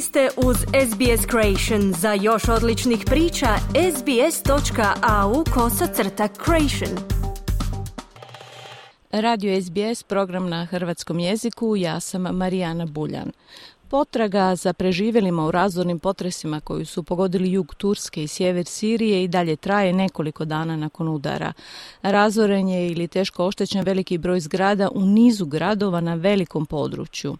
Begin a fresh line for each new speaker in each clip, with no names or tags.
Ste uz SBS Creation. Za još odličnih priča, sbs.au kosacrta creation. Radio SBS, program na hrvatskom jeziku, ja sam Marijana Buljan. Potraga za preživjelima u razornim potresima koji su pogodili jug Turske i sjever Sirije i dalje traje nekoliko dana nakon udara. Razoren je ili teško oštećen veliki broj zgrada u nizu gradova na velikom području.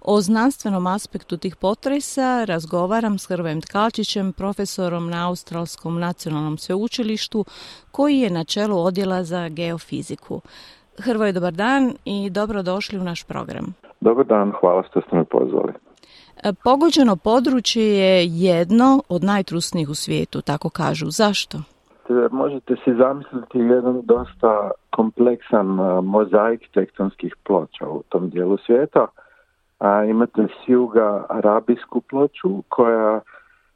O znanstvenom aspektu tih potresa razgovaram s Hrvojem Tkalčićem, profesorom na Australskom nacionalnom sveučilištu, koji je na čelu odjela za geofiziku. Hrvoje, dobar dan i dobrodošli u naš program.
Dobar dan, hvala što ste me pozvali.
E, pogođeno područje je jedno od najtrusnijih u svijetu, tako kažu. Zašto?
Možete si zamisliti jedan dosta kompleksan e, mozaik tektonskih ploča u tom dijelu svijeta. A imate s juga arabijsku ploču koja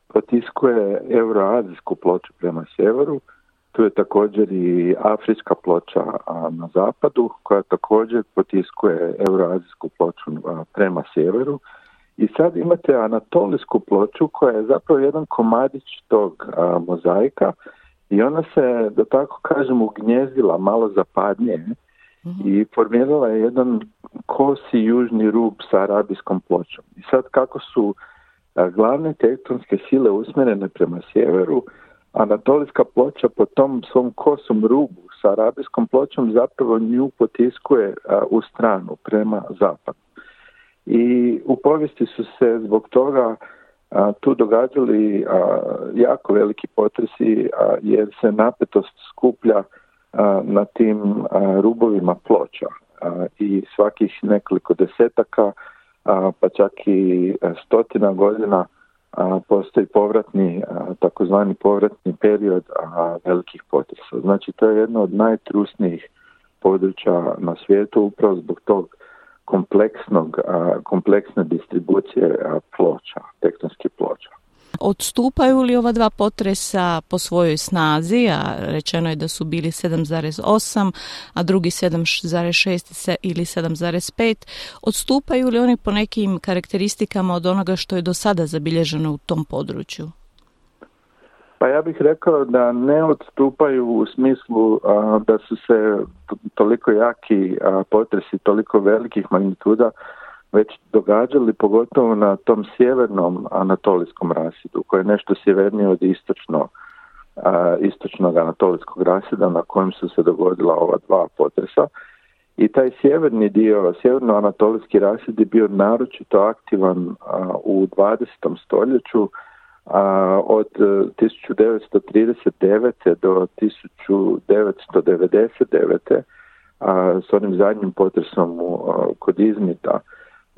potiskuje euroazijsku ploču prema sjeveru. Tu je također i afrička ploča na zapadu koja također potiskuje euroazijsku ploču prema sjeveru i sad imate anatolijsku ploču koja je zapravo jedan komadić tog mozaika i ona se, da tako kažem, ugnjezdila malo zapadnije mhm. i formirala je jedan kosi južni rub sa arabijskom pločom. I sad kako su glavne tektonske sile usmjerene prema sjeveru, anatolijska ploča po tom svom kosom rubu sa arabijskom pločom zapravo nju potiskuje u stranu prema zapadu. I u povijesti su se zbog toga tu događali jako veliki potresi jer se napetost skuplja na tim rubovima ploča i svakih nekoliko desetaka pa čak i stotina godina postoji povratni, takozvani povratni period velikih potresa. Znači to je jedno od najtrusnijih područja na svijetu upravo zbog tog kompleksnog, kompleksne distribucije ploča, tektonskih ploča.
Odstupaju li ova dva potresa po svojoj snazi, a rečeno je da su bili 7,8, a drugi 7,6 ili 7,5, odstupaju li oni po nekim karakteristikama od onoga što je do sada zabilježeno u tom području?
Pa ja bih rekao da ne odstupaju u smislu da su se toliko jaki potresi, toliko velikih magnituda već događali pogotovo na tom sjevernom anatolijskom rasidu koji je nešto sjevernije od istočno, istočnog anatolijskog rasida na kojem su se dogodila ova dva potresa. I taj sjeverni dio, sjeverno-anatolijski rasid je bio naročito aktivan u 20. stoljeću a, od 1939. E, do 1999. A, s onim zadnjim potresom u, kod Izmita.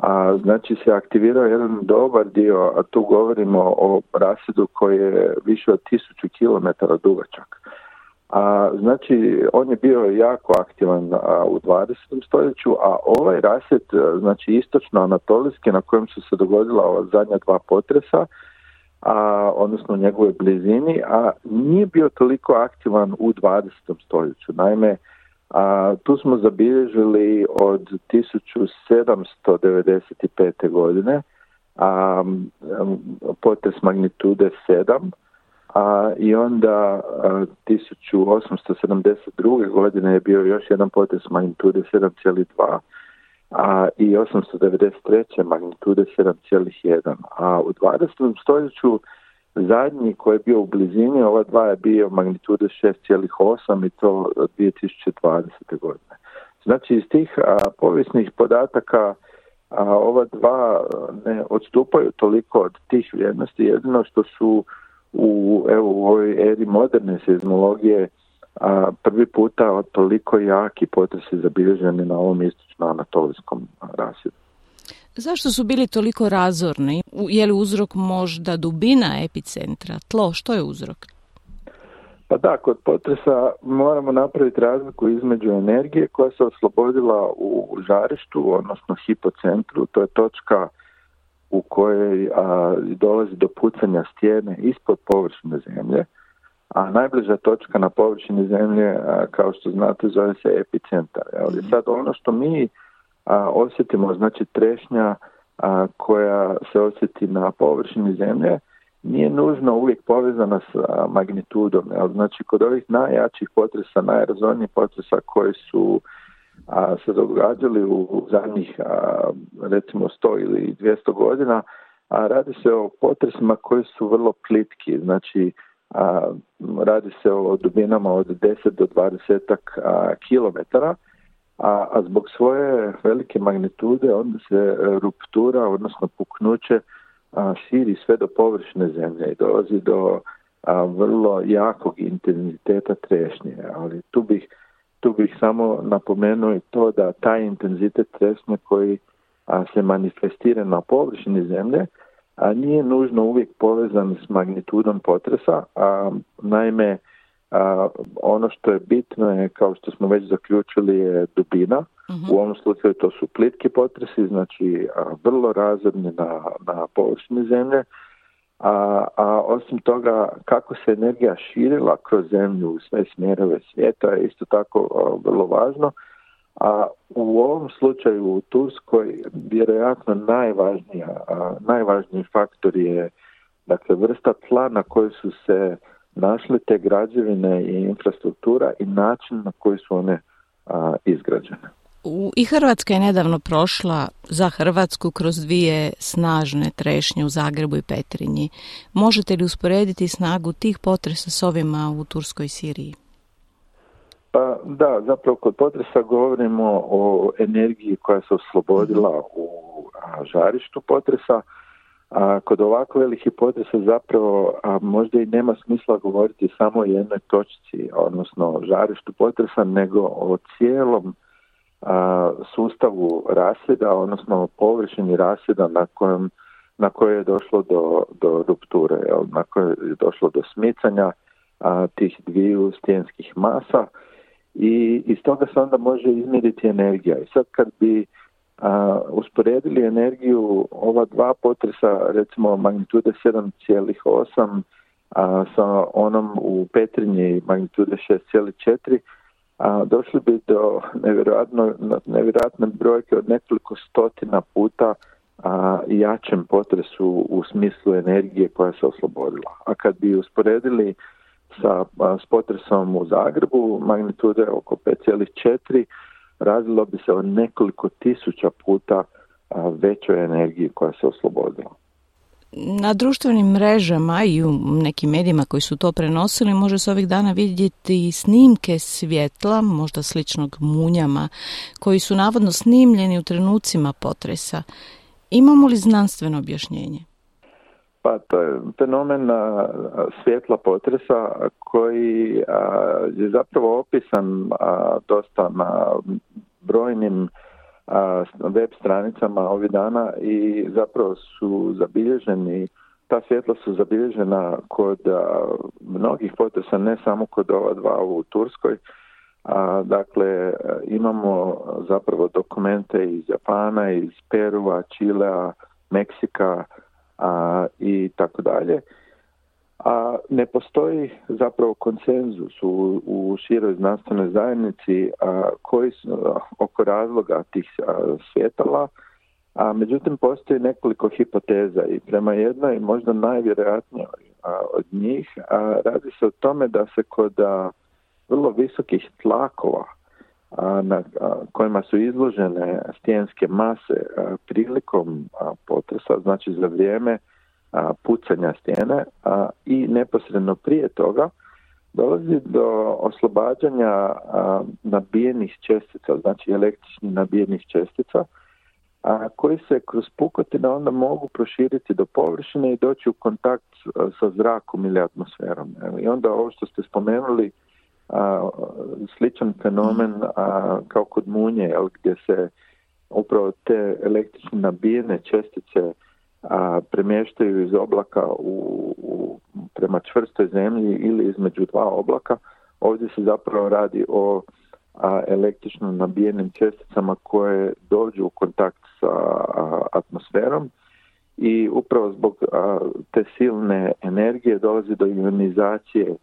A, znači se aktivirao jedan dobar dio, a tu govorimo o rasidu koji je više od tisuću kilometara dugačak. A, znači, on je bio jako aktivan a, u 20. stoljeću, a ovaj rasid, znači istočno-anatolijski na kojem su se dogodila ova zadnja dva potresa, a, odnosno u njegovoj blizini, a nije bio toliko aktivan u 20. stoljeću. Naime, a, tu smo zabilježili od 1795. godine a, potres magnitude 7, a, i onda a, 1872. godine je bio još jedan potres magnitude 7,2 a, i 893. magnitude 7,1. A u 20. stoljeću zadnji koji je bio u blizini, ova dva je bio magnitude 6,8 i to 2020. godine. Znači iz tih a, povijesnih podataka a, ova dva ne odstupaju toliko od tih vrijednosti, jedino što su u, evo, u ovoj eri moderne seizmologije a, prvi puta toliko jaki potresi zabilježeni na ovom istočno-anatolijskom rasjedu.
Zašto su bili toliko razorni? Je li uzrok možda dubina epicentra, tlo? Što je uzrok?
Pa da, kod potresa moramo napraviti razliku između energije koja se oslobodila u žarištu, odnosno hipocentru, to je točka u kojoj a, dolazi do pucanja stijene ispod površine zemlje, a najbliža točka na površini zemlje, kao što znate, zove se epicentar. Ali mhm. sad ono što mi a, osjetimo, znači trešnja koja se osjeti na površini zemlje nije nužno uvijek povezana s magnitudom. Znači, kod ovih najjačih potresa, najrazornijih potresa koji su se događali u zadnjih recimo 100 ili 200 godina, a radi se o potresima koji su vrlo plitki, znači radi se o dubinama od 10 do 20 a, kilometara, a, a zbog svoje velike magnitude onda se ruptura, odnosno puknuće, a, širi sve do površine zemlje i dolazi do a, vrlo jakog intenziteta trešnje, ali tu bih tu bih samo napomenuo i to da taj intenzitet trešnje koji a, se manifestira na površini zemlje, a nije nužno uvijek povezan s magnitudom potresa, a naime a, ono što je bitno je, kao što smo već zaključili, je dubina. uh U ovom slučaju to su plitki potresi, znači a, vrlo razredni na, na površini zemlje, a, a osim toga kako se energija širila kroz zemlju u sve smjerove svijeta je isto tako vrlo važno. A u ovom slučaju u Turskoj vjerojatno najvažnija, najvažniji faktor je dakle vrsta tla na kojoj su se našle te građevine i infrastruktura i način na koji su one a, izgrađene.
U, I Hrvatska je nedavno prošla za Hrvatsku kroz dvije snažne trešnje u Zagrebu i Petrinji. Možete li usporediti snagu tih potresa s ovima u Turskoj Siriji?
Pa da, zapravo kod potresa govorimo o energiji koja se oslobodila u žarištu potresa, a kod ovako velikih potresa zapravo a možda i nema smisla govoriti samo o jednoj točci, odnosno žarištu potresa, nego o cijelom a, sustavu rasljeda, odnosno površini rasljeda na kojem na koje je došlo do, do rupture, jel, na koje je došlo do smicanja a, tih dviju stijenskih masa i iz toga se onda može izmjeriti energija. I sad kad bi a, usporedili energiju ova dva potresa, recimo magnitude 7,8 a, sa onom u Petrinji magnitude 6,4, a, došli bi do nevjerojatno, nevjerojatne brojke od nekoliko stotina puta jačem potresu u smislu energije koja se oslobodila. A kad bi usporedili sa s potresom u Zagrebu magnitude oko 5,4 razilo bi se o nekoliko tisuća puta većoj energiji koja se oslobodila.
Na društvenim mrežama i u nekim medijima koji su to prenosili može se ovih dana vidjeti snimke svjetla, možda sličnog munjama, koji su navodno snimljeni u trenucima potresa. Imamo li znanstveno objašnjenje?
Pa to je fenomen svjetla potresa koji je zapravo opisan dosta na brojnim web stranicama ovih dana i zapravo su zabilježeni ta svjetla su zabilježena kod mnogih potresa, ne samo kod ova dva u Turskoj. A, dakle, imamo zapravo dokumente iz Japana, iz Perua, Čilea, Meksika a, i tako dalje a ne postoji zapravo konsenzus u, u široj znanstvenoj zajednici a, koji su oko razloga tih a, svjetala, a međutim postoji nekoliko hipoteza i prema jednoj možda najvjerojatnijoj od njih a, radi se o tome da se kod vrlo visokih tlakova a, na kojima su izložene stijenske mase prilikom potresa, znači za vrijeme pucanja stijene a, i neposredno prije toga dolazi do oslobađanja nabijenih čestica, znači električnih nabijenih čestica, a koji se kroz pukotine onda mogu proširiti do površine i doći u kontakt sa zrakom ili atmosferom. I onda ovo što ste spomenuli, a, sličan fenomen a, kao kod munje, gdje se upravo te električne nabijene čestice a, premještaju iz oblaka u, u, prema čvrstoj zemlji ili između dva oblaka. Ovdje se zapravo radi o a, električno nabijenim česticama koje dođu u kontakt sa atmosferom i upravo zbog te silne energije dolazi do ionizacije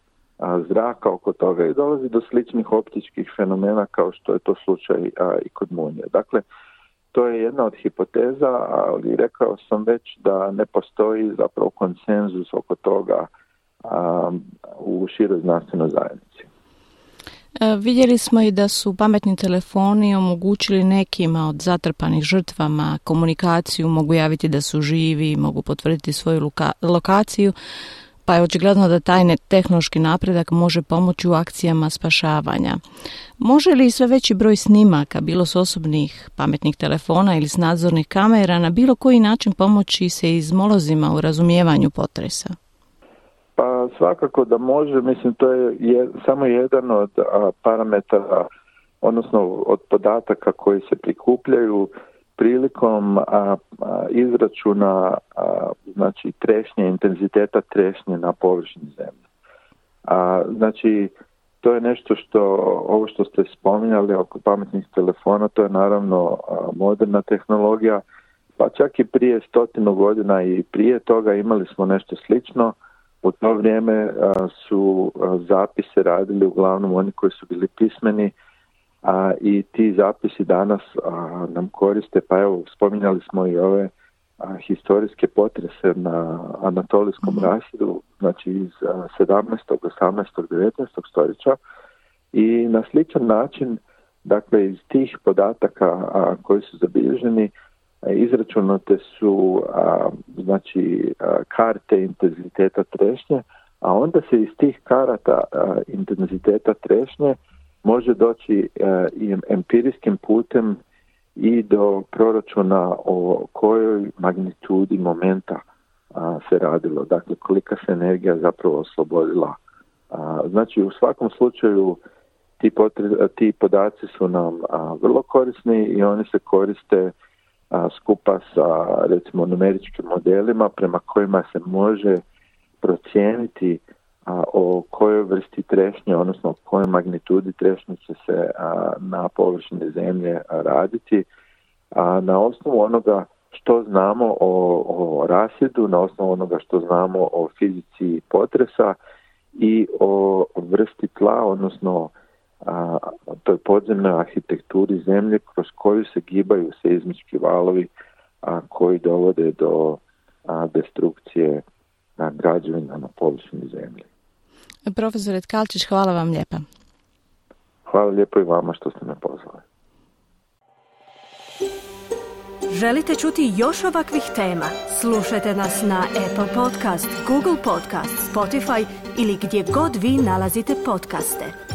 zraka oko toga i dolazi do sličnih optičkih fenomena kao što je to slučaj i kod munje. Dakle, to je jedna od hipoteza, ali rekao sam već da ne postoji zapravo konsenzus oko toga u široj znanstvenoj zajednici.
E, vidjeli smo i da su pametni telefoni omogućili nekima od zatrpanih žrtvama komunikaciju, mogu javiti da su živi, mogu potvrditi svoju lokaciju, pa je očigledno da taj tehnološki napredak može pomoći u akcijama spašavanja. Može li sve veći broj snimaka, bilo s osobnih pametnih telefona ili s nadzornih kamera, na bilo koji način pomoći se izmolozima u razumijevanju potresa?
Pa svakako da može, mislim to je, samo jedan od parametara, odnosno od podataka koji se prikupljaju prilikom a, izračuna znači trešnje, intenziteta trešnje na površini zemlje. A, znači, to je nešto što, ovo što ste spominjali oko pametnih telefona, to je naravno moderna tehnologija, pa čak i prije stotinu godina i prije toga imali smo nešto slično. U to vrijeme su zapise radili uglavnom oni koji su bili pismeni, a, i ti zapisi danas a, nam koriste, pa evo spominjali smo i ove a, historijske potrese na anatolijskom mm rasidu, znači iz a, 17. 18. 19. stoljeća i na sličan način, dakle iz tih podataka a, koji su zabilježeni, izračunate su a, znači karte intenziteta trešnje, a onda se iz tih karata intenziteta trešnje može doći e, i empirijskim putem i do proračuna o kojoj magnitudi momenta se radilo, dakle kolika se energija zapravo oslobodila. Znači u svakom slučaju ti, ti podaci su nam vrlo korisni i oni se koriste skupa sa recimo numeričkim modelima prema kojima se može procijeniti a, o kojoj vrsti trešnje, odnosno o kojoj magnitudi trešnje će se na površini zemlje raditi, a na osnovu onoga što znamo o, o rasjedu, na osnovu onoga što znamo o fizici potresa i o vrsti tla, odnosno a, toj podzemnoj arhitekturi zemlje kroz koju se gibaju seizmički valovi a, koji dovode do a, destrukcije na građevina na površini zemlje.
Profesor Tkalčić, hvala vam lijepa.
Hvala lijepo i vama što ste me pozvali.
Želite čuti još ovakvih tema? Slušajte nas na Apple Podcast, Google Podcast, Spotify ili gdje god vi nalazite podcaste.